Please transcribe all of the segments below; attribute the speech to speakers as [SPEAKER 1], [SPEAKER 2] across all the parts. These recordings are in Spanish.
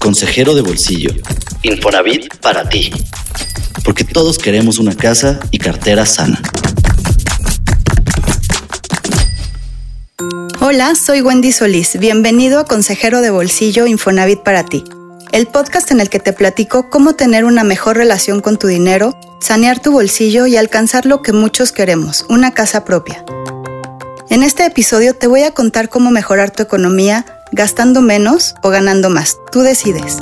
[SPEAKER 1] Consejero de bolsillo. Infonavit para ti. Porque todos queremos una casa y cartera sana.
[SPEAKER 2] Hola, soy Wendy Solís. Bienvenido a Consejero de Bolsillo Infonavit para ti. El podcast en el que te platico cómo tener una mejor relación con tu dinero, sanear tu bolsillo y alcanzar lo que muchos queremos, una casa propia. En este episodio te voy a contar cómo mejorar tu economía gastando menos o ganando más. Tú decides.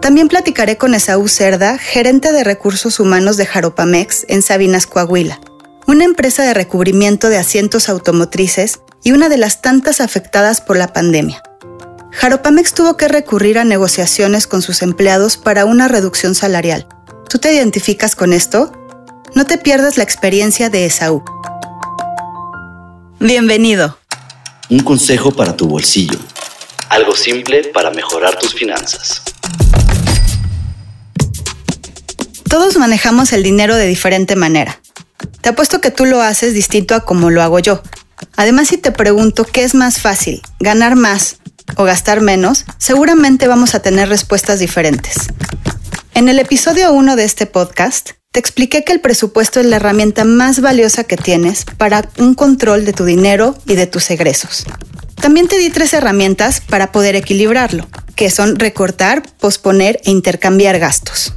[SPEAKER 2] También platicaré con Esaú Cerda, gerente de recursos humanos de Jaropamex en Sabinas, Coahuila, una empresa de recubrimiento de asientos automotrices y una de las tantas afectadas por la pandemia. Jaropamex tuvo que recurrir a negociaciones con sus empleados para una reducción salarial. ¿Tú te identificas con esto? No te pierdas la experiencia de Esaú. Bienvenido.
[SPEAKER 1] Un consejo para tu bolsillo. Algo simple para mejorar tus finanzas.
[SPEAKER 2] Todos manejamos el dinero de diferente manera. Te apuesto que tú lo haces distinto a como lo hago yo. Además, si te pregunto qué es más fácil, ganar más o gastar menos, seguramente vamos a tener respuestas diferentes. En el episodio 1 de este podcast, te expliqué que el presupuesto es la herramienta más valiosa que tienes para un control de tu dinero y de tus egresos. También te di tres herramientas para poder equilibrarlo, que son recortar, posponer e intercambiar gastos.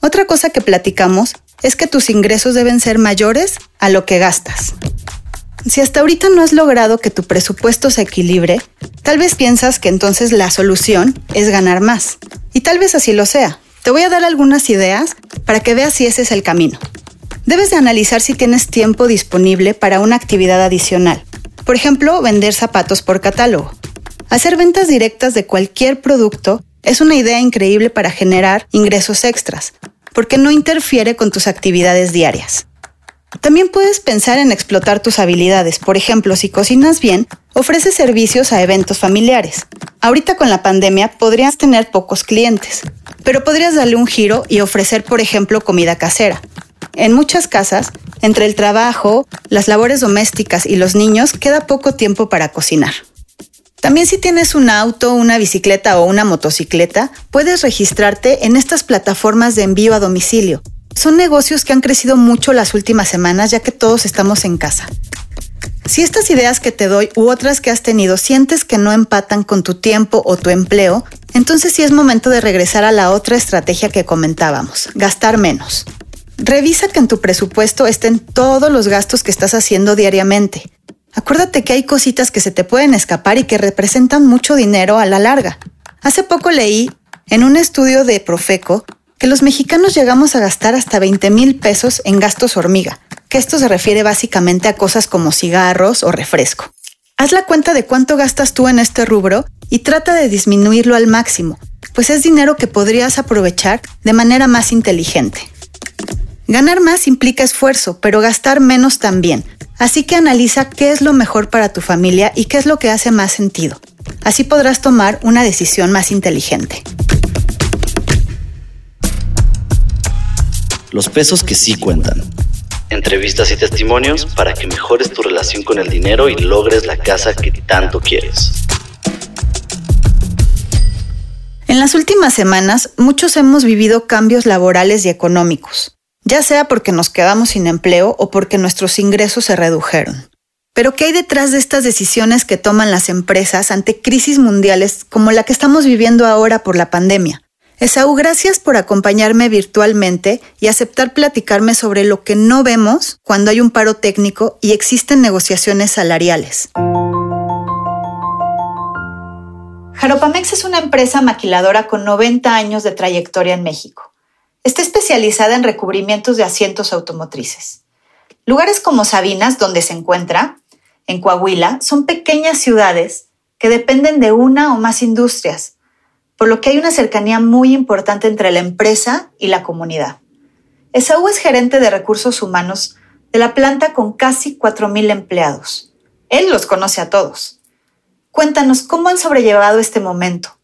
[SPEAKER 2] Otra cosa que platicamos es que tus ingresos deben ser mayores a lo que gastas. Si hasta ahorita no has logrado que tu presupuesto se equilibre, tal vez piensas que entonces la solución es ganar más. Y tal vez así lo sea, te voy a dar algunas ideas para que veas si ese es el camino. Debes de analizar si tienes tiempo disponible para una actividad adicional. Por ejemplo, vender zapatos por catálogo. Hacer ventas directas de cualquier producto es una idea increíble para generar ingresos extras, porque no interfiere con tus actividades diarias. También puedes pensar en explotar tus habilidades. Por ejemplo, si cocinas bien, ofrece servicios a eventos familiares. Ahorita con la pandemia podrías tener pocos clientes, pero podrías darle un giro y ofrecer, por ejemplo, comida casera. En muchas casas, entre el trabajo, las labores domésticas y los niños, queda poco tiempo para cocinar. También si tienes un auto, una bicicleta o una motocicleta, puedes registrarte en estas plataformas de envío a domicilio son negocios que han crecido mucho las últimas semanas ya que todos estamos en casa. Si estas ideas que te doy u otras que has tenido sientes que no empatan con tu tiempo o tu empleo, entonces sí es momento de regresar a la otra estrategia que comentábamos, gastar menos. Revisa que en tu presupuesto estén todos los gastos que estás haciendo diariamente. Acuérdate que hay cositas que se te pueden escapar y que representan mucho dinero a la larga. Hace poco leí en un estudio de Profeco que los mexicanos llegamos a gastar hasta 20 mil pesos en gastos hormiga, que esto se refiere básicamente a cosas como cigarros o refresco. Haz la cuenta de cuánto gastas tú en este rubro y trata de disminuirlo al máximo, pues es dinero que podrías aprovechar de manera más inteligente. Ganar más implica esfuerzo, pero gastar menos también, así que analiza qué es lo mejor para tu familia y qué es lo que hace más sentido. Así podrás tomar una decisión más inteligente.
[SPEAKER 1] Los pesos que sí cuentan. Entrevistas y testimonios para que mejores tu relación con el dinero y logres la casa que tanto quieres.
[SPEAKER 2] En las últimas semanas, muchos hemos vivido cambios laborales y económicos, ya sea porque nos quedamos sin empleo o porque nuestros ingresos se redujeron. Pero ¿qué hay detrás de estas decisiones que toman las empresas ante crisis mundiales como la que estamos viviendo ahora por la pandemia? Esaú, gracias por acompañarme virtualmente y aceptar platicarme sobre lo que no vemos cuando hay un paro técnico y existen negociaciones salariales. Jaropamex es una empresa maquiladora con 90 años de trayectoria en México. Está especializada en recubrimientos de asientos automotrices. Lugares como Sabinas, donde se encuentra, en Coahuila, son pequeñas ciudades que dependen de una o más industrias, por lo que hay una cercanía muy importante entre la empresa y la comunidad. Esaú es gerente de recursos humanos de la planta con casi 4.000 empleados. Él los conoce a todos. Cuéntanos cómo han sobrellevado este momento,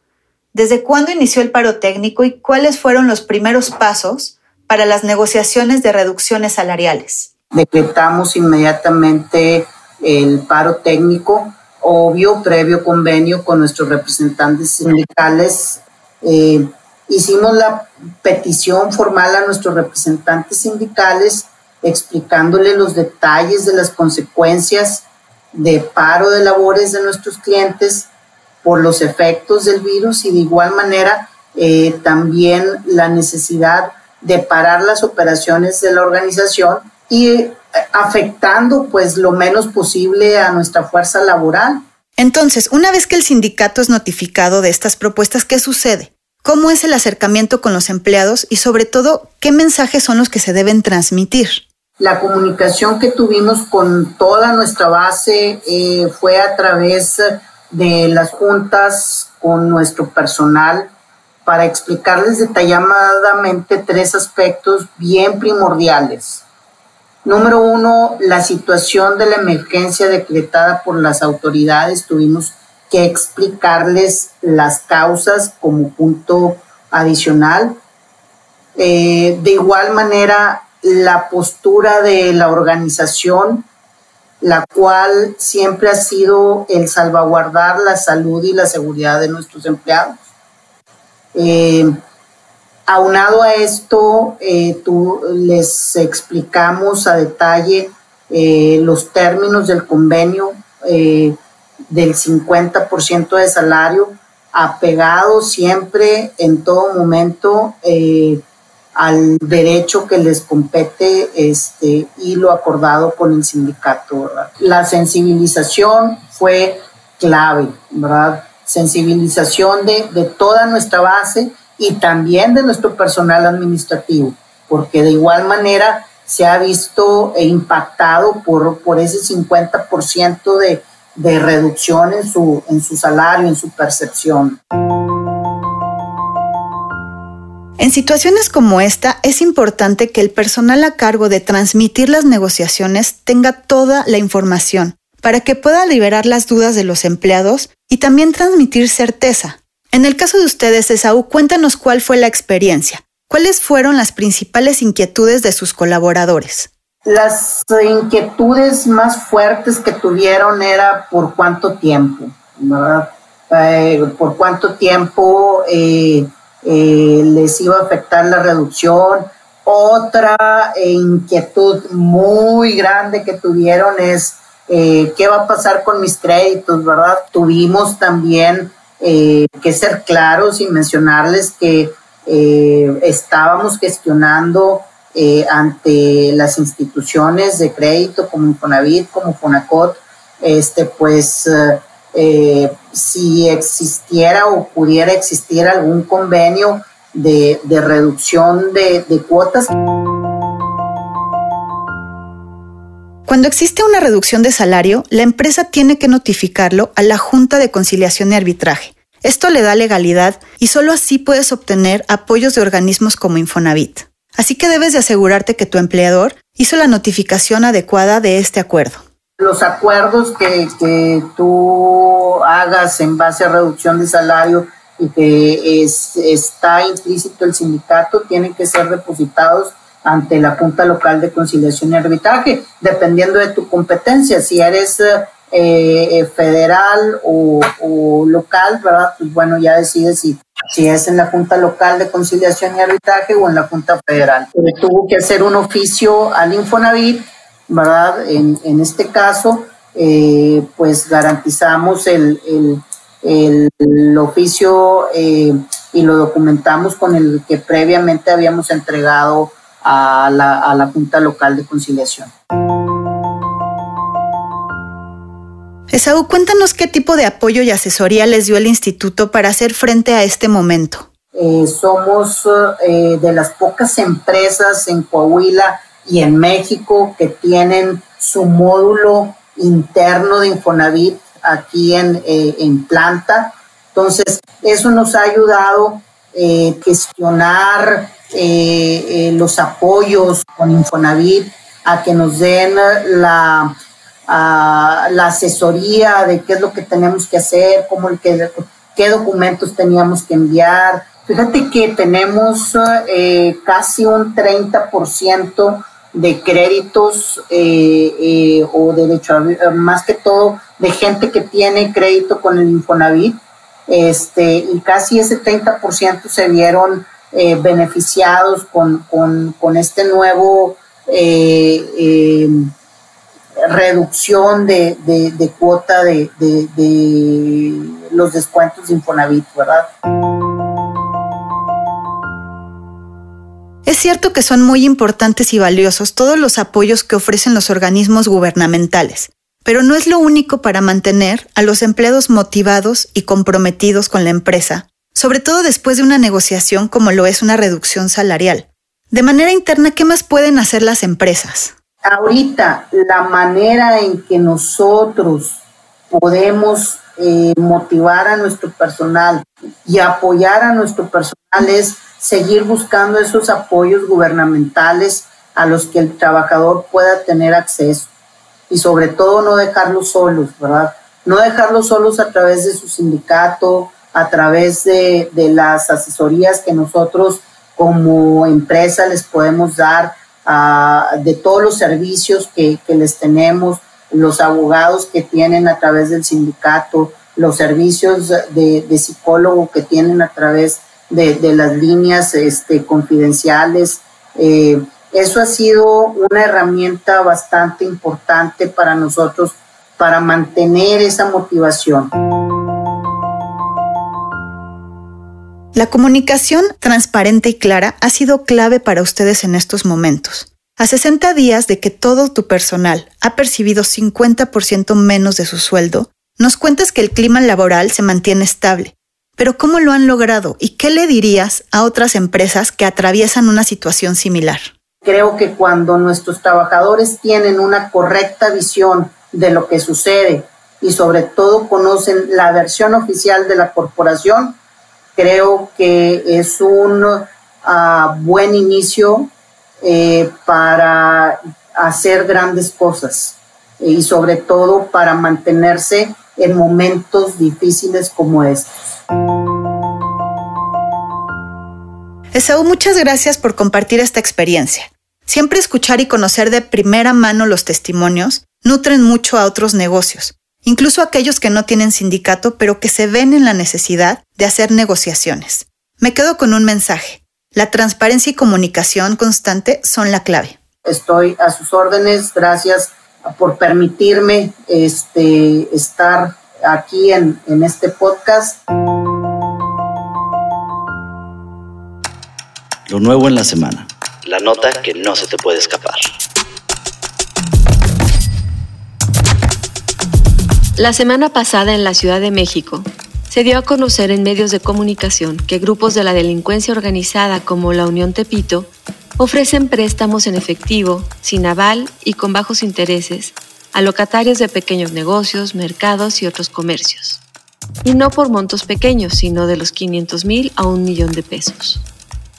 [SPEAKER 2] desde cuándo inició el paro técnico y cuáles fueron los primeros pasos para las negociaciones de reducciones salariales.
[SPEAKER 3] Decretamos inmediatamente el paro técnico obvio, previo convenio con nuestros representantes sindicales. Eh, hicimos la petición formal a nuestros representantes sindicales explicándole los detalles de las consecuencias de paro de labores de nuestros clientes por los efectos del virus y de igual manera eh, también la necesidad de parar las operaciones de la organización y eh, afectando pues lo menos posible a nuestra fuerza laboral.
[SPEAKER 2] Entonces, una vez que el sindicato es notificado de estas propuestas, ¿qué sucede? ¿Cómo es el acercamiento con los empleados y sobre todo qué mensajes son los que se deben transmitir?
[SPEAKER 3] La comunicación que tuvimos con toda nuestra base eh, fue a través de las juntas con nuestro personal para explicarles detalladamente tres aspectos bien primordiales. Número uno, la situación de la emergencia decretada por las autoridades. Tuvimos que explicarles las causas como punto adicional. Eh, de igual manera, la postura de la organización, la cual siempre ha sido el salvaguardar la salud y la seguridad de nuestros empleados. Eh, aunado a esto, eh, tú, les explicamos a detalle los términos del convenio del 50% de salario, apegado siempre en todo momento eh, al derecho que les compete este, y lo acordado con el sindicato. La sensibilización fue clave, ¿verdad? Sensibilización de, de toda nuestra base y también de nuestro personal administrativo, porque de igual manera se ha visto impactado por, por ese 50% de, de reducción su, en su salario, en su percepción.
[SPEAKER 2] En situaciones como esta, es importante que el personal a cargo de transmitir las negociaciones tenga toda la información para que pueda liberar las dudas de los empleados y también transmitir certeza. En el caso de ustedes, Esaú, cuéntanos cuál fue la experiencia. ¿Cuáles fueron las principales inquietudes de sus colaboradores?
[SPEAKER 3] Las inquietudes más fuertes que tuvieron era por cuánto tiempo, ¿verdad? Eh, por cuánto tiempo eh, eh, les iba a afectar la reducción. Otra inquietud muy grande que tuvieron es qué va a pasar con mis créditos, ¿verdad? Tuvimos también que ser claros y mencionarles que estábamos gestionando eh, ante las instituciones de crédito como Infonavit, como Fonacot, este, pues eh, eh, si existiera o pudiera existir algún convenio de, reducción de cuotas.
[SPEAKER 2] Cuando existe una reducción de salario, la empresa tiene que notificarlo a la Junta de Conciliación y Arbitraje. Esto le da legalidad y solo así puedes obtener apoyos de organismos como Infonavit. Así que debes de asegurarte que tu empleador hizo la notificación adecuada de este acuerdo.
[SPEAKER 3] Los acuerdos que, tú hagas en base a reducción de salario y que está implícito el sindicato tienen que ser depositados ante la Junta Local de Conciliación y Arbitraje, dependiendo de tu competencia. Si eres eh, federal o, local, ¿verdad? Pues bueno, ya decides si si es en la Junta Local de Conciliación y Arbitraje o en la Junta Federal. tuvo que hacer un oficio al Infonavit, ¿verdad? En, este caso, eh, pues garantizamos el, el, el, oficio eh, y lo documentamos con el que previamente habíamos entregado a la, a la Junta Local de Conciliación.
[SPEAKER 2] Esaú, cuéntanos qué tipo de apoyo y asesoría les dio el instituto para hacer frente a este momento.
[SPEAKER 3] Eh, somos eh, de las pocas empresas en Coahuila y en México que tienen su módulo interno de Infonavit aquí en, eh, en planta. Entonces, eso nos ha ayudado a gestionar los apoyos con Infonavit, a que nos den la la asesoría de qué es lo que tenemos que hacer, cómo el que, qué documentos teníamos que enviar. Fíjate que tenemos eh, casi un 30% de créditos eh, eh, o derecho más que todo de gente que tiene crédito con el Infonavit este, y casi ese 30% se vieron eh, beneficiados con, con, este nuevo reducción de, de, cuota de, de los descuentos de Infonavit, ¿verdad?
[SPEAKER 2] Es cierto que son muy importantes y valiosos todos los apoyos que ofrecen los organismos gubernamentales, pero no es lo único para mantener a los empleados motivados y comprometidos con la empresa, sobre todo después de una negociación como lo es una reducción salarial. De manera interna, ¿qué más pueden hacer las empresas?
[SPEAKER 3] Ahorita, la manera en que nosotros podemos eh, motivar a nuestro personal y apoyar a nuestro personal es seguir buscando esos apoyos gubernamentales a los que el trabajador pueda tener acceso y sobre todo no dejarlos solos, ¿verdad? No dejarlos solos a través de su sindicato, a través de, las asesorías que nosotros como empresa les podemos dar, de todos los servicios que, les tenemos, los abogados que tienen a través del sindicato, los servicios de, psicólogo que tienen a través de, las líneas este, confidenciales. Eh, eso ha sido una herramienta bastante importante para nosotros para mantener esa motivación.
[SPEAKER 2] La comunicación transparente y clara ha sido clave para ustedes en estos momentos. A 60 días de que todo tu personal ha percibido 50% menos de su sueldo, nos cuentas que el clima laboral se mantiene estable pero ¿cómo lo han logrado y qué le dirías a otras empresas que atraviesan una situación similar?
[SPEAKER 3] Creo que cuando nuestros trabajadores tienen una correcta visión de lo que sucede y sobre todo conocen la versión oficial de la corporación, creo que es un ah, buen inicio eh, para hacer grandes cosas y sobre todo para mantenerse en momentos difíciles como estos.
[SPEAKER 2] Esaú, muchas gracias por compartir esta experiencia. Siempre escuchar y conocer de primera mano los testimonios nutren mucho a otros negocios, incluso aquellos que no tienen sindicato, pero que se ven en la necesidad de hacer negociaciones. Me quedo con un mensaje. La transparencia y comunicación constante son la clave.
[SPEAKER 3] Estoy a sus órdenes. Gracias por permitirme este, estar aquí en, en este podcast.
[SPEAKER 1] Lo nuevo en la semana. La nota que no se te puede escapar.
[SPEAKER 4] La semana pasada en la Ciudad de México se dio a conocer en medios de comunicación que grupos de la delincuencia organizada como la Unión Tepito ofrecen préstamos en efectivo, sin aval y con bajos intereses a locatarios de pequeños negocios, mercados y otros comercios. Y no por montos pequeños, sino de los 500 mil a un millón de pesos.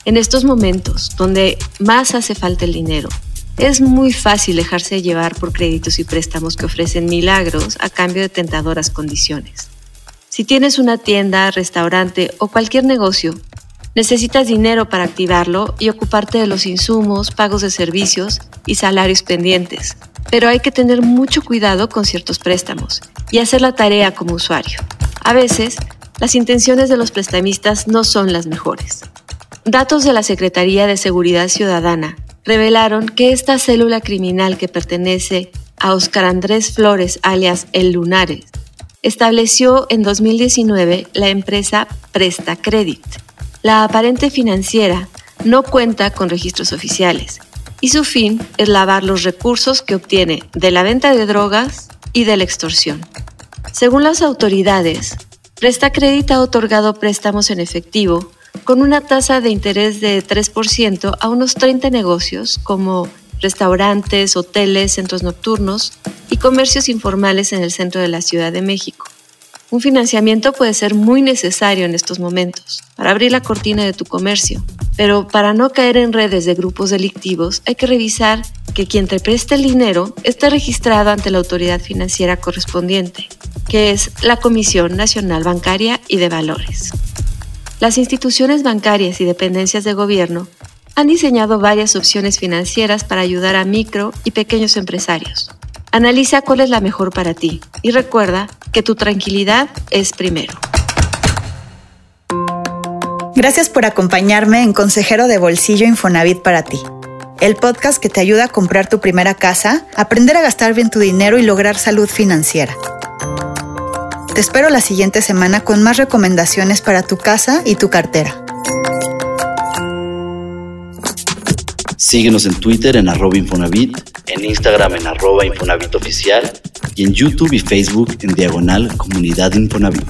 [SPEAKER 4] En estos momentos, donde más hace falta el dinero, es muy fácil dejarse llevar por créditos y préstamos que ofrecen milagros a cambio de tentadoras condiciones. Si tienes una tienda, restaurante o cualquier negocio, necesitas dinero para activarlo y ocuparte de los insumos, pagos de servicios y salarios pendientes. Pero hay que tener mucho cuidado con ciertos préstamos y hacer la tarea como usuario. A veces, las intenciones de los prestamistas no son las mejores. Datos de la Secretaría de Seguridad Ciudadana revelaron que esta célula criminal que pertenece a Oscar Andrés Flores, alias El Lunares, estableció en 2019 la empresa Presta Credit. La aparente financiera no cuenta con registros oficiales y su fin es lavar los recursos que obtiene de la venta de drogas y de la extorsión. Según las autoridades, Presta Credit ha otorgado préstamos en efectivo con una tasa de interés de 3% a unos 30 negocios como restaurantes, hoteles, centros nocturnos y comercios informales en el centro de la Ciudad de México. Un financiamiento puede ser muy necesario en estos momentos para abrir la cortina de tu comercio, pero para no caer en redes de grupos delictivos hay que revisar que quien te preste el dinero esté registrado ante la autoridad financiera correspondiente, que es la Comisión Nacional Bancaria y de Valores. Las instituciones bancarias y dependencias de gobierno han diseñado varias opciones financieras para ayudar a micro y pequeños empresarios. Analiza cuál es la mejor para ti y recuerda que tu tranquilidad es primero.
[SPEAKER 2] Gracias por acompañarme en Consejero de Bolsillo Infonavit para ti, el podcast que te ayuda a comprar tu primera casa, aprender a gastar bien tu dinero y lograr salud financiera. Te espero la siguiente semana con más recomendaciones para tu casa y tu cartera.
[SPEAKER 1] Síguenos en Twitter en arroba Infonavit, en Instagram en arroba y en YouTube y Facebook en diagonal Comunidad Infonavit.